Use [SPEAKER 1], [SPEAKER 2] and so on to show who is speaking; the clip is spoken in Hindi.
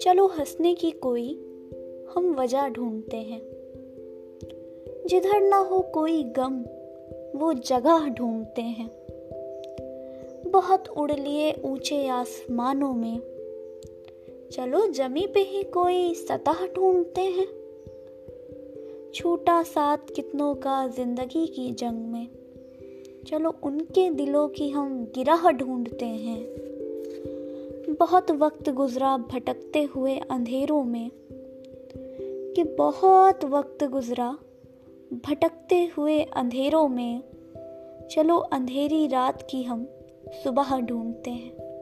[SPEAKER 1] चलो हंसने की कोई हम वजह ढूंढते हैं। जिधर ना हो कोई गम, वो जगह ढूंढते हैं। बहुत उड़ लिए ऊँचे आसमानों में। चलो जमी पे ही कोई सतह ढूंढते हैं। छूटा साथ कितनों का ज़िंदगी की जंग में। चलो उनके दिलों की हम गिराह ढूंढते हैं। बहुत वक्त गुजरा भटकते हुए अंधेरों में कि बहुत वक्त गुजरा भटकते हुए अंधेरों में। चलो अंधेरी रात की हम सुबह ढूंढते हैं।